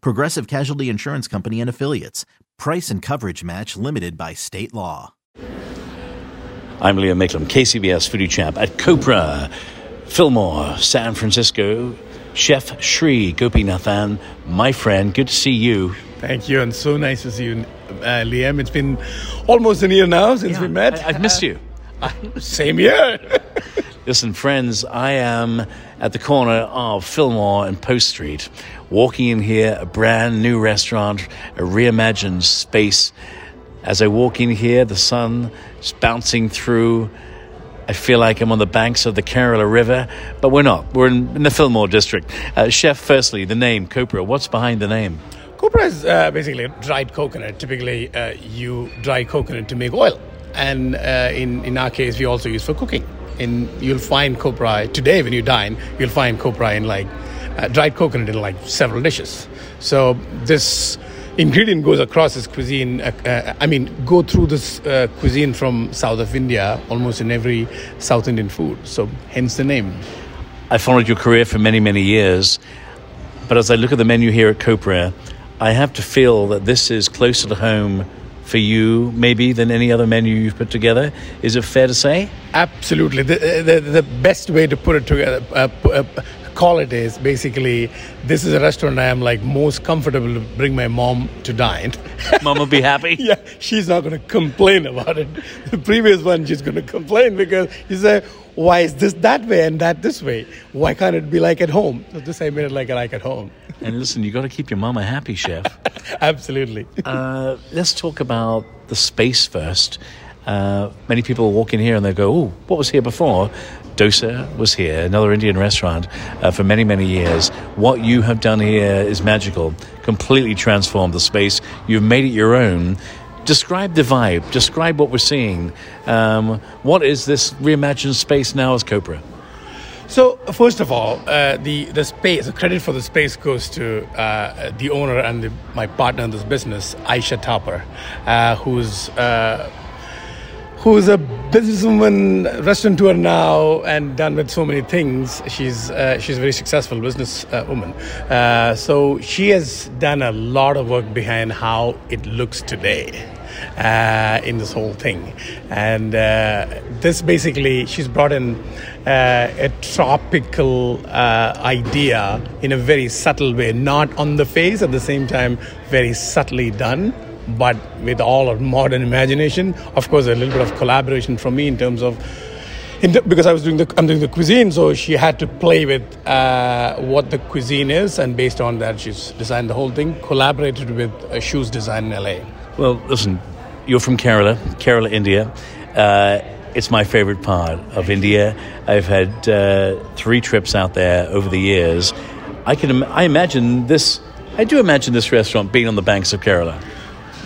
Progressive Casualty Insurance Company and Affiliates. Price and coverage match limited by state law. I'm Liam Mayclem, KCBS Foodie Chap at Copra, Fillmore, San Francisco. Chef Sri Gopinathan, my friend, good to see you. Thank you, and so nice to see you, uh, Liam. It's been almost a year now since Yeah, we met. I, have missed you. Same year. Listen, friends, I am at the corner of Fillmore and Post Street, walking in here, a brand new restaurant, a reimagined space. As I walk in here, the sun is bouncing through. I feel like I'm on the banks of the Kerala River, but we're not. We're in, in the Fillmore district. Uh, Chef, firstly, the name Copra. What's behind the name? Copra is uh, basically dried coconut. Typically, uh, you dry coconut to make oil, and uh, in in our case, we also use for cooking. And you'll find copra today when you dine. You'll find copra in like uh, dried coconut in like several dishes. So this ingredient goes across this cuisine. Uh, uh, I mean, go through this uh, cuisine from south of India, almost in every South Indian food. So hence the name. I followed your career for many, many years, but as I look at the menu here at Copra, I have to feel that this is closer to home for you, maybe, than any other menu you've put together. Is it fair to say? Absolutely. The, the, the best way to put it together, uh, uh, call it is basically this is a restaurant I am like most comfortable to bring my mom to dine. Mom will be happy. yeah, she's not going to complain about it. The previous one, she's going to complain because she said, why is this that way and that this way? Why can't it be like at home? So this I made it like like at home. And listen, you got to keep your mama happy, chef. Absolutely. Uh, let's talk about the space first. Uh, many people walk in here and they go, "Oh, what was here before?" Dosa was here, another Indian restaurant, uh, for many, many years. What you have done here is magical. Completely transformed the space. You've made it your own. Describe the vibe. Describe what we're seeing. Um, what is this reimagined space now as Copra? So first of all, uh, the the space, the credit for the space goes to uh, the owner and the, my partner in this business, Aisha Topper, uh, who's uh, who's a businesswoman, restaurateur now, and done with so many things. She's uh, she's a very successful business uh. Uh, so she has done a lot of work behind how it looks today uh, in this whole thing. And uh, this basically, she's brought in uh, a tropical uh, idea in a very subtle way, not on the face, at the same time, very subtly done. But with all of modern imagination, of course, a little bit of collaboration from me in terms of in the, because I was doing the I'm doing the cuisine, so she had to play with uh, what the cuisine is, and based on that, she's designed the whole thing. Collaborated with uh, Shoes Design in LA. Well, listen, you're from Kerala, Kerala, India. Uh, it's my favorite part of India. I've had uh, three trips out there over the years. I can, I imagine this. I do imagine this restaurant being on the banks of Kerala.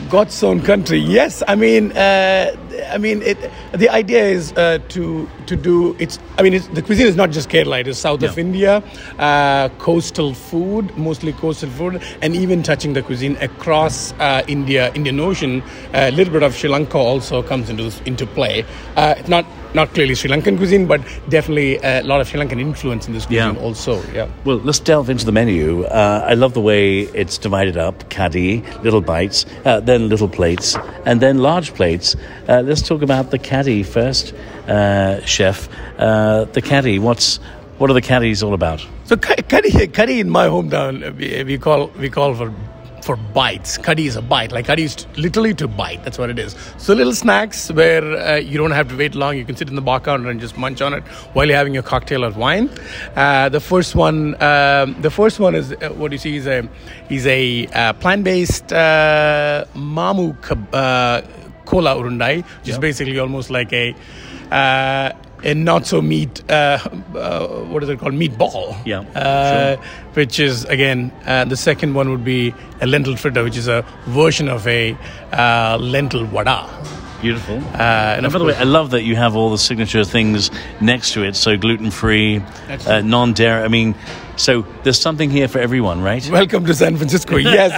God's own country. Yes, I mean, uh, I mean, it, the idea is uh, to to do. It's. I mean, it's, the cuisine is not just Kerala. It is south of India, uh, coastal food, mostly coastal food, and even touching the cuisine across uh, India, Indian Ocean. A little bit of Sri Lanka also comes into into play. Uh, it's not not clearly Sri Lankan cuisine, but definitely a lot of Sri Lankan influence in this cuisine Yeah. also. Yeah. Well, let's delve into the menu. Uh, I love the way it's divided up: caddy, little bites, uh, then little plates, and then large plates. Uh, let's talk about the caddy first, uh, chef. Uh, the caddy. What's what are the caddies all about? So caddy, curry in my hometown, uh, we, we call we call for for bites. Kadhi is a bite. Like kadhi is literally to bite. That's what it is. So little snacks where uh, you don't have to wait long. You can sit in the bar counter and just munch on it while you're having your cocktail or wine. Uh, the first one, um, the first one is uh, what you see is a is a uh, plant-based uh, mamu cola urundai, which is basically almost like a uh, a not so meat. Uh, uh, what is it called? Meatball. Yeah, Uh, Which is again uh, the second one would be a lentil fritter, which is a version of a uh, lentil vada. Beautiful. Uh, and of by the way, I love that you have all the signature things next to it. So gluten free, uh, non dairy. I mean, so there's something here for everyone, right? Welcome to San Francisco. Yes.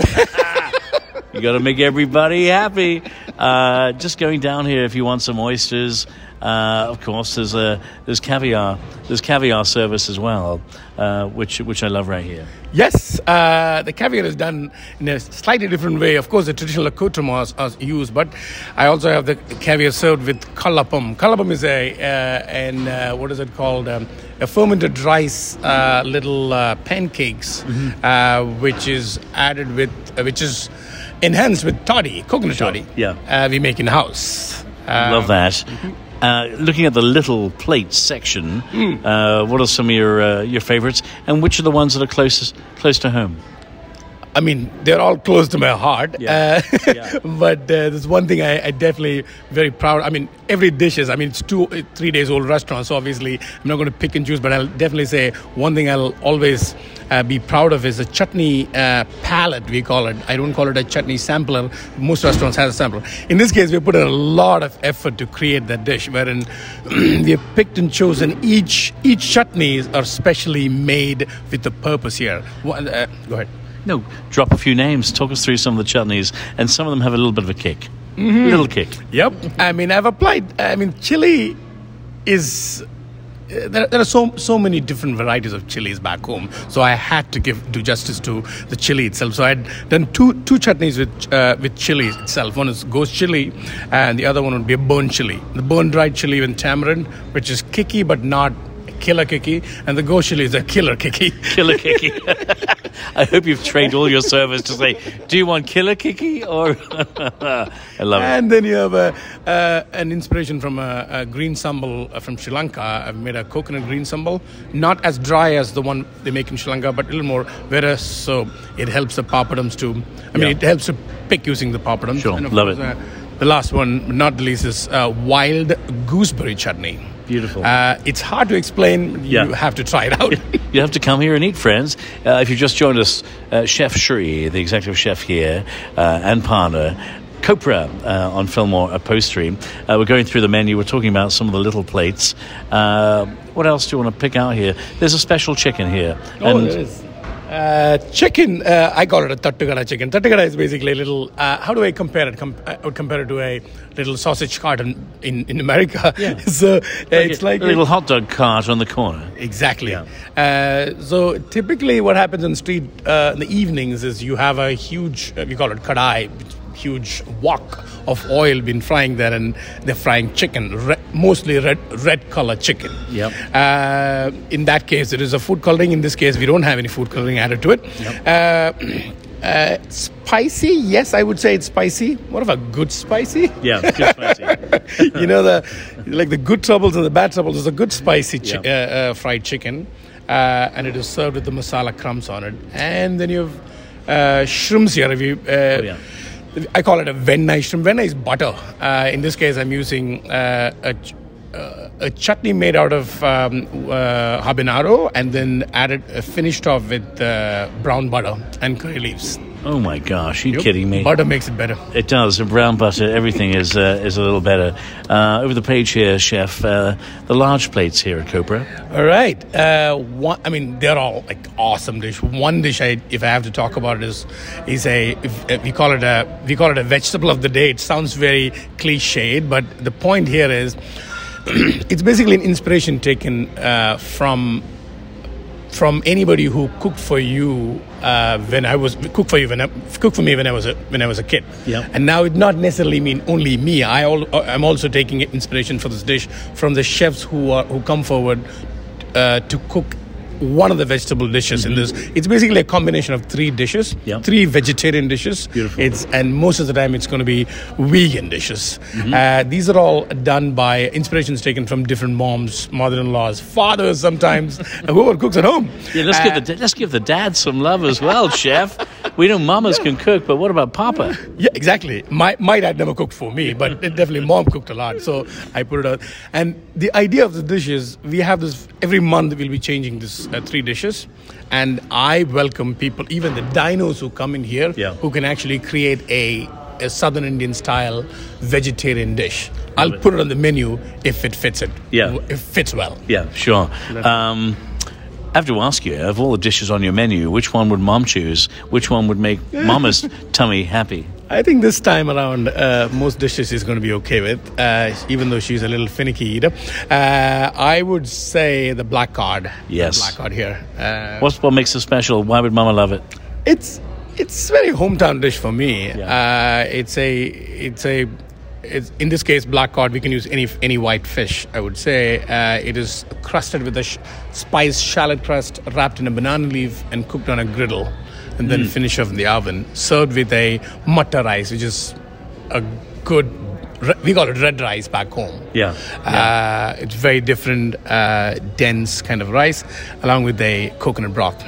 You got to make everybody happy. Uh, just going down here if you want some oysters. Uh, of course, there's a there's caviar. There's caviar service as well, uh, which which I love right here. Yes, uh, the caviar is done in a slightly different way. Of course, the traditional accoutrements are used, but I also have the caviar served with kalapam. Kalapam is a uh, and uh, what is it called? Um, a fermented rice uh, little uh, pancakes, uh, which is added with, uh, which is enhanced with toddy, coconut toddy. yeah. uh, we make in house. Uh, Love that. Uh, looking at the little plates section, Hmm. uh, what are some of your uh, your favorites, and which are the ones that are closest close to home? I mean, they're all close to my heart. Yeah. Uh, Yeah. but uh, there's one thing I, I definitely very proud. I mean, every dish is. I mean, it's two, uh, three days old restaurant, so obviously I'm not going to pick and choose. But I'll definitely say one thing I'll always uh, be proud of is the chutney uh, palette. We call it. I don't call it a chutney sampler. Most restaurants have a sampler. In this case, we put in a lot of effort to create that dish, wherein we have picked and chosen each each chutneys are specially made with a purpose here. One- uh, go ahead. No, drop a few names. Talk us through some of the chutneys, and some of them have a little bit of a kick, Mm-hmm. little kick. Yep. I mean, I've applied. I mean, chili is. uh, There, there are so so many different varieties of chilies back home, so I had to give do justice to the chili itself. So I had done two two chutneys with uh, with chili itself. One is ghost chili, and the other one would be a burnt chili. The burnt dried chili with tamarind, which is kicky but not killer kicky, and the ghost chili is a killer kicky. Killer Kiki. I hope you've trained all your servers to say, "Do you want Killer Kiki?" Or I love it. And then you have a, uh, an inspiration from a, a green sambal uh, from Sri Lanka. I've made a coconut green sambal, not as dry as the one they make in Sri Lanka, but a little more whereas so it helps the papadums to. I mean, Yeah. it helps to pick using the papadums. Sure, And love course, it. Uh, the last one, not the least, is uh, wild gooseberry chutney. Beautiful. Uh, it's hard to explain. You Yeah. have to try it out. You have to come here and eat, friends. Uh, if you've just joined us, uh, Chef Shri, the executive chef here, uh, and partner, Copra uh, on Fillmore Upholstery. Uh, we're going through the menu. We're talking about some of the little plates. Uh, what else do you want to pick out here? There's a special chicken here. Oh, there is. Uh, chicken, uh, I call it a tattukada chicken. Tattukada is basically a little, uh, how do I compare it? Com- I would compare it to a little sausage cart in, in America. Yeah. so uh, it's like a little hot dog cart on the corner. Exactly. Uh, so typically, what happens on the street uh, in the evenings is you have a huge, uh, we call it kadai, huge wok of oil been frying there, and they're frying chicken, re- mostly red red color chicken. Yep. Uh, in that case, it is a food coloring. In this case, we don't have any food coloring added to it. Uh, uh, spicy, yes, I would say it's spicy. What of a good spicy? Yeah, good spicy. you know the like the good troubles and the bad troubles is a good spicy chi- Yeah. uh, uh, fried chicken, uh, and it is served with the masala crumbs on it, and then you have uh, shrimps here. If you, uh, Oh, yeah. I call it a venna shrimp. Venna is butter. Uh, in this case, I'm using uh, a. ch- Uh, a chutney made out of um, uh, habanero and then added uh, finished off with brown butter and curry leaves. Oh my gosh, you kidding me? Butter makes it better. It does. The brown butter, everything is uh, is a little better. Uh, over the page here, chef, uh, the large plates here at Copra. All right. Uh, one, I mean, they're all like awesome dish. One dish, I, if I have to talk about it, is is a if, uh, we call it a we call it a vegetable of the day. It sounds very cliched, but the point here is it's basically an inspiration taken uh, from from anybody who cooked for you uh, when I was cooked for you when I, cooked for me when I was a, when I was a kid. Yeah. And now it not necessarily mean only me. I al- I'm also taking inspiration for this dish from the chefs who are who come forward uh, to cook one of the vegetable dishes in this. It's basically a combination of three dishes, Mm-hmm. Yeah. three vegetarian dishes. Beautiful. It's and most of the time it's going to be vegan dishes. Mm-hmm. Uh, these are all done by inspirations taken from different moms, mother-in-laws, fathers, sometimes whoever cooks at home. Yeah, let's Uh, give the let's give the dad some love as well, chef. We know mamas can cook, but what about Papa? Yeah, exactly. My my dad never cooked for me, but it definitely mom cooked a lot, so I put it out. And the idea of the dish is we have this every month. We'll be changing this uh, three dishes, and I welcome people, even the dinos who come in here, Yeah. who can actually create a a Southern Indian style vegetarian dish. I'll put it on the menu if it fits it. Yeah. if it fits well. Yeah, sure. Um, I have to ask you, of all the dishes on your menu, which one would mom choose? Which one would make mama's tummy happy? I think this time around, uh, most dishes she's going to be okay with, uh, even though she's a little finicky eater. Uh, I would say the black card. Yes. The black card here. Uh, What's what makes it special? Why would mama love it? it's it's very hometown dish for me. Yeah. Uh, it's a it's a in this case black cod. We can use any any white fish. I would say uh, it is crusted with a sh- spiced shallot crust, wrapped in a banana leaf, and cooked on a griddle, and Mm. then finished off in the oven. Served with a mutta rice, which is a good. re- We call it red rice back home. Yeah, Uh, it's very different, uh, dense kind of rice, along with a coconut broth.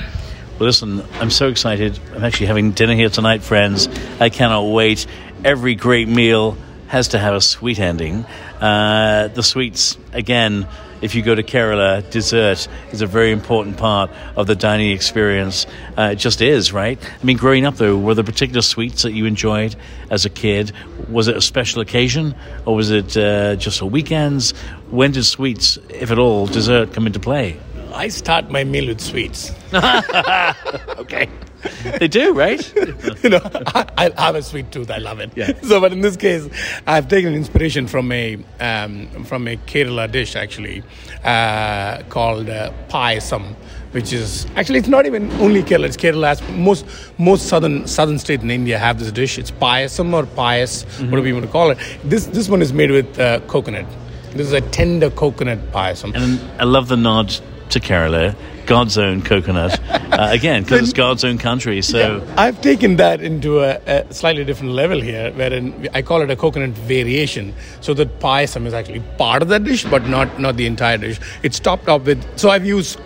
Well, listen, I'm so excited. I'm actually having dinner here tonight, friends. I cannot wait. Every great meal has to have a sweet ending. Uh, the sweets, again, if you go to Kerala, dessert is a very important part of the dining experience. Uh, it just is, right? I mean, growing up, though, were there particular sweets that you enjoyed as a kid? Was it a special occasion, or was it uh, just for weekends? When did sweets, if at all, dessert come into play? I start my meal with sweets. Okay. they do, right? you know, I, I have a sweet tooth. I love it. Yeah. So, but in this case, I've taken inspiration from a um, from a Kerala dish actually uh, called uh, payasam, which is actually it's not even only Kerala. It's Kerala. Most most southern southern state in India have this dish. It's payasam or payas, whatever you want to call it. This this one is made with uh, coconut. This is a tender coconut payasam. And I love the nod to Kerala, God's own coconut. Uh, again, because it's God's own country. So, I've taken that into a, a slightly different level here, wherein I call it a coconut variation. So that payasam is actually part of that dish, but not not the entire dish. It's topped up with. So I've used.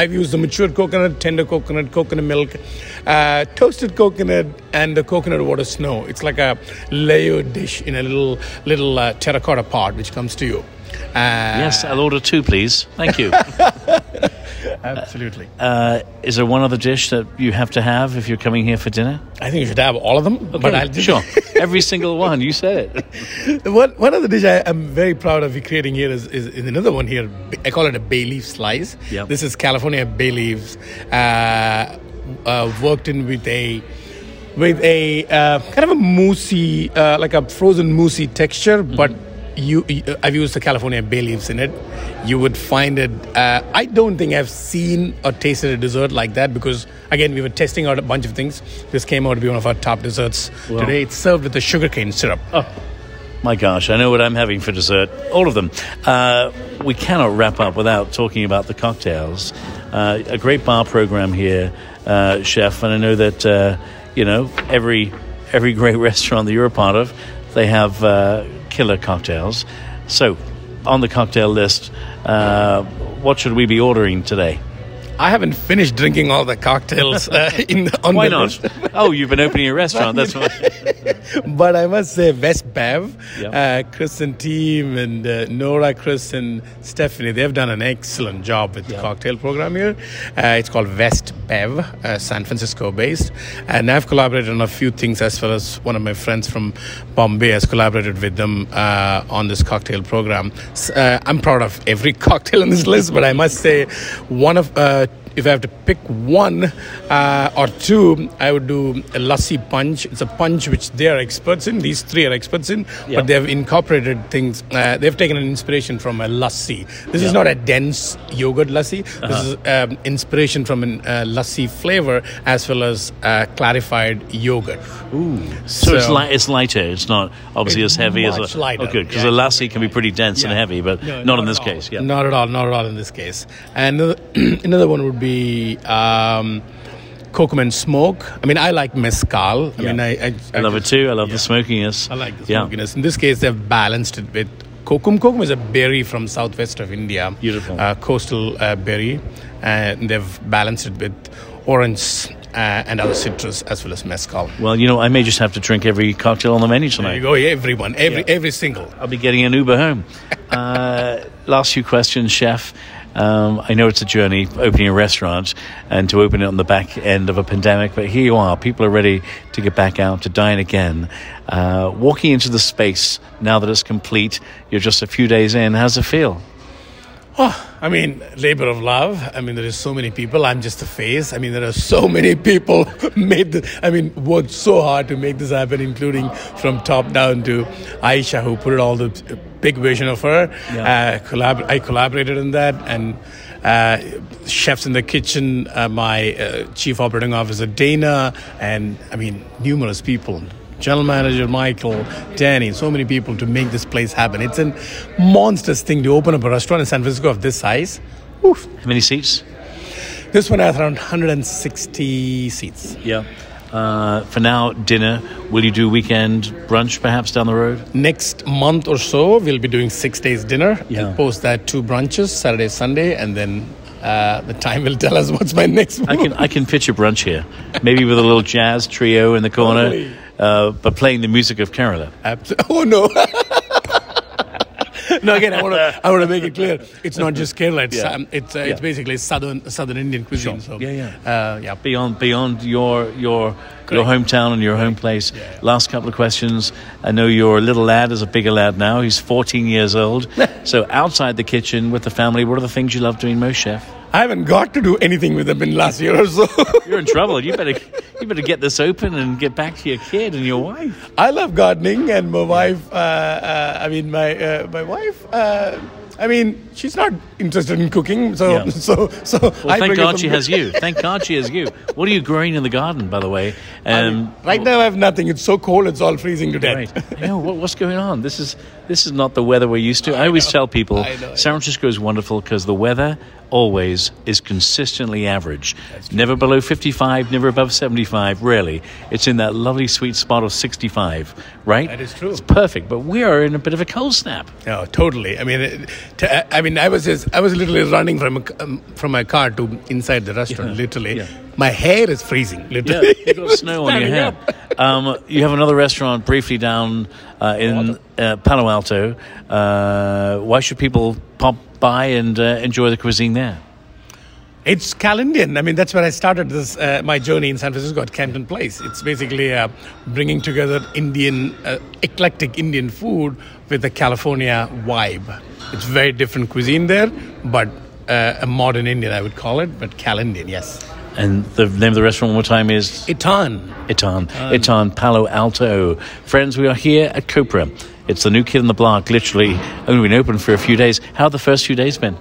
I've used the matured coconut, tender coconut, coconut milk, uh, toasted coconut, and the coconut water snow. It's like a layered dish in a little little uh, terracotta pot, which comes to you. Uh, yes, I'll order two, please. Thank you. absolutely. Uh, is there one other dish that you have to have if you're coming here for dinner? I think you should have all of them, but I'll just sure. Every single one. You said it. One, one of the dish I am very proud of creating here is, is, is another one here. I call it a bay leaf slice. Yep. This is California bay leaves, uh, uh, worked in with a with a uh, kind of a moussey, uh, like a frozen moussey texture, but. You, I've used the California bay leaves in it. You would find it. Uh, I don't think I've seen or tasted a dessert like that because, again, we were testing out a bunch of things. This came out to be one of our top desserts Wow. today. It's served with the sugarcane syrup. Oh. My gosh, I know what I'm having for dessert. All of them. Uh, we cannot wrap up without talking about the cocktails. Uh, a great bar program here, uh, chef, and I know that uh, you know every every great restaurant that you're a part of, they have uh, killer cocktails. So, on the cocktail list, uh, what should we be ordering today? I haven't finished drinking all the cocktails uh, in the, on Why the not? list. oh, you've been opening a restaurant. That's why. but I must say, West Bev, Yeah. uh, Chris and team, and uh, Nora, Chris, and Stephanie, they've done an excellent job with the cocktail program here. Uh, it's called West Bev, uh, San Francisco based. And I've collaborated on a few things as well as one of my friends from Bombay has collaborated with them uh, on this cocktail program. Uh, I'm proud of every cocktail on this list, but I must say, one of uh, if I have to pick one uh, or two, I would do a lassi punch. It's a punch which they are experts in. These three are experts in, Yeah. but they have incorporated things. Uh, they've taken an inspiration from a lassi. This is not a dense yogurt lassi. This is um, inspiration from a uh, lassi flavor as well as uh, clarified yogurt. Ooh, So, it's light. It's lighter. It's not obviously It's as heavy as much a. lighter, Oh, good, because yeah. a lassi can be pretty dense and heavy, but No, not in this case. Yeah. Not at all. Not at all in this case. And another, another one would be um, Kokum and Smoke. I mean, I like mezcal. I Yeah. mean, I, I, I love it too. I love yeah. the smokiness. I like the Yeah. smokiness. In this case, they've balanced it with kokum. Kokum is a berry from southwest of India. Beautiful. Uh, coastal uh, berry. And they've balanced it with orange uh, and other citrus as well as mezcal. Well, you know, I may just have to drink every cocktail on the menu There tonight. you go, everyone, every every single. I'll be getting an Uber home. Uh, last few questions, chef. Um, I know it's a journey opening a restaurant and to open it on the back end of a pandemic, but here you are. People are ready to get back out to dine again. Uh, walking into the space now that it's complete, you're just a few days in. How's it feel? I mean, labor of love. I mean, there is so many people. I'm just a face. I mean, there are so many people made. The, I mean, worked so hard to make this happen, including from top down to Aisha, who put all the big vision of her. Yeah. Uh, collab- I collaborated in that, and uh, chefs in the kitchen. Uh, my uh, chief operating officer Dana, and I mean, numerous people. General manager Michael, Danny, so many people to make this place happen. It's a monstrous thing to open up a restaurant in San Francisco of this size. Oof. How many seats? This one has around 160 seats. Yeah. Uh, for now, dinner. Will you do weekend brunch perhaps down the road? Next month or so, we'll be doing six days dinner. Yeah. And post that two brunches, Saturday, Sunday, and then uh, the time will tell us what's my next move. I can I can picture brunch here, maybe with a little jazz trio in the corner, Totally. Uh, but playing the music of Kerala. Abs- oh no. no, again, I want to I want to make it clear. It's not just Kerala. It's Yeah. um, it's uh, Yeah. it's basically southern southern Indian cuisine. So Yeah, yeah. uh, yeah. Beyond beyond your your your hometown and your home place. Last couple of questions. I know your little lad is a bigger lad now. He's 14 years old. so outside the kitchen with the family, what are the things you love doing most, chef? I haven't got to do anything with them in last year or so. You're in trouble. You better you better get this open and get back to your kid and your wife. I love gardening, and my wife. Uh, uh, I mean, my uh, my wife. Uh, I mean, she's not interested in cooking, so Yeah. so so. Well, I thank God she has you. Thank God she has you. What are you growing in the garden, by the way? Um, Right now, I have nothing. It's so cold; it's all freezing to death. Right. I know what, what's going on. This is this is not the weather we're used to. I, always tell people I know, I San Francisco is wonderful because the weather always is consistently average. Never below 55, never above 75, rarely. It's in that lovely sweet spot of 65, right? That is true. It's perfect, but we are in a bit of a cold snap. No, totally. I mean, it, to, I mean, I was just, I was literally running from um, from my car to inside the restaurant. Yeah, Literally, yeah. my hair is freezing. Yeah, Literally, you've got snow on your hair. Um, you have another restaurant briefly down uh, in uh, Palo Alto. Uh, why should people pop by and uh, enjoy the cuisine there? It's Calindian. I mean, that's where I started this uh, my journey in San Francisco at Campton Place. It's basically uh, bringing together Indian, uh, eclectic Indian food with a California vibe. It's very different cuisine there, but uh, a modern Indian, I would call it, but Calindian, yes. And the name of the restaurant one more time is Ettan. Ettan. Ettan Palo Alto. Friends, we are here at Copra. It's the new kid on the block, literally only been open for a few days. How have the first few days been?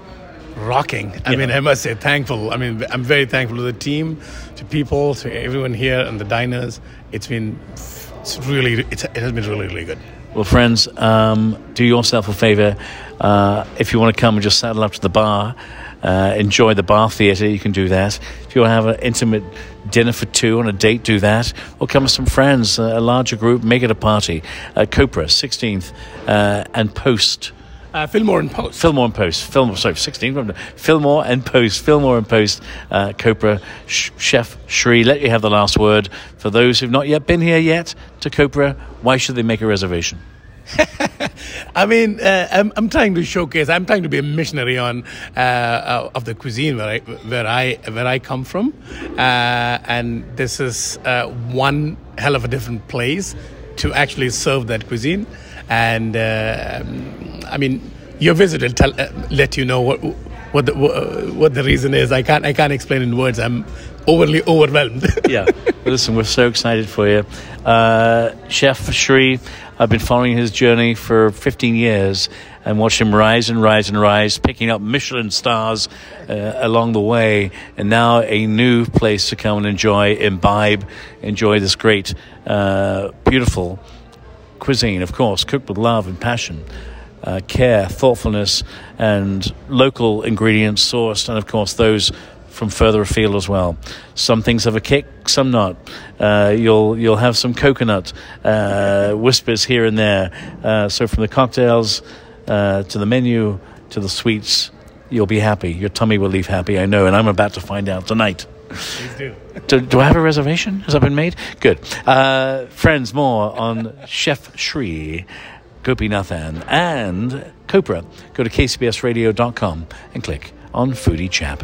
rocking. I mean, I must say, thankful. I mean, I'm very thankful to the team, to people, to everyone here, and the diners. It's been, it's really, it's, it has been really, really good. Well, friends, um, do yourself a favor. Uh, if you want to come and just saddle up to the bar, uh, enjoy the bar theatre, you can do that. If you want to have an intimate dinner for two on a date, do that. Or come with some friends, uh, a larger group, make it a party. Uh, Copra, 16th, uh, and Post. Uh, Fillmore and Post. Fillmore and Post. Fillmore, sorry, 16th. Fillmore and Post. Fillmore and Post. Uh, Copra. Sh- Chef Shri, let you have the last word. For those who've not yet been here yet to Copra, why should they make a reservation? I mean, uh, I'm, I'm trying to showcase. I'm trying to be a missionary on uh, uh, of the cuisine where I where I where I come from, uh, and this is uh, one hell of a different place to actually serve that cuisine. And uh, I mean, your visit will tell, let you know what what the what the reason is. I can't I can't explain in words. I'm overly overwhelmed. yeah. Listen, we're so excited for you. Uh, Chef Shri, I've been following his journey for 15 years and watched him rise and rise and rise, picking up Michelin stars uh, along the way, and now a new place to come and enjoy, imbibe, enjoy this great, uh, beautiful cuisine, of course, cooked with love and passion. Uh, care, thoughtfulness, and local ingredients sourced, and of course, those from further afield as well. Some things have a kick, some not. Uh, you'll you'll have some coconut uh, whispers here and there. Uh, so from the cocktails uh, to the menu to the sweets, you'll be happy. Your tummy will leave happy, I know, and I'm about to find out tonight. Please do. Do, do I have a reservation? Has that been made? Good. Uh, friends, more on Chef Shri, Gopinathan, and Copra. Go to kcbsradio.com and click on Foodie Chap.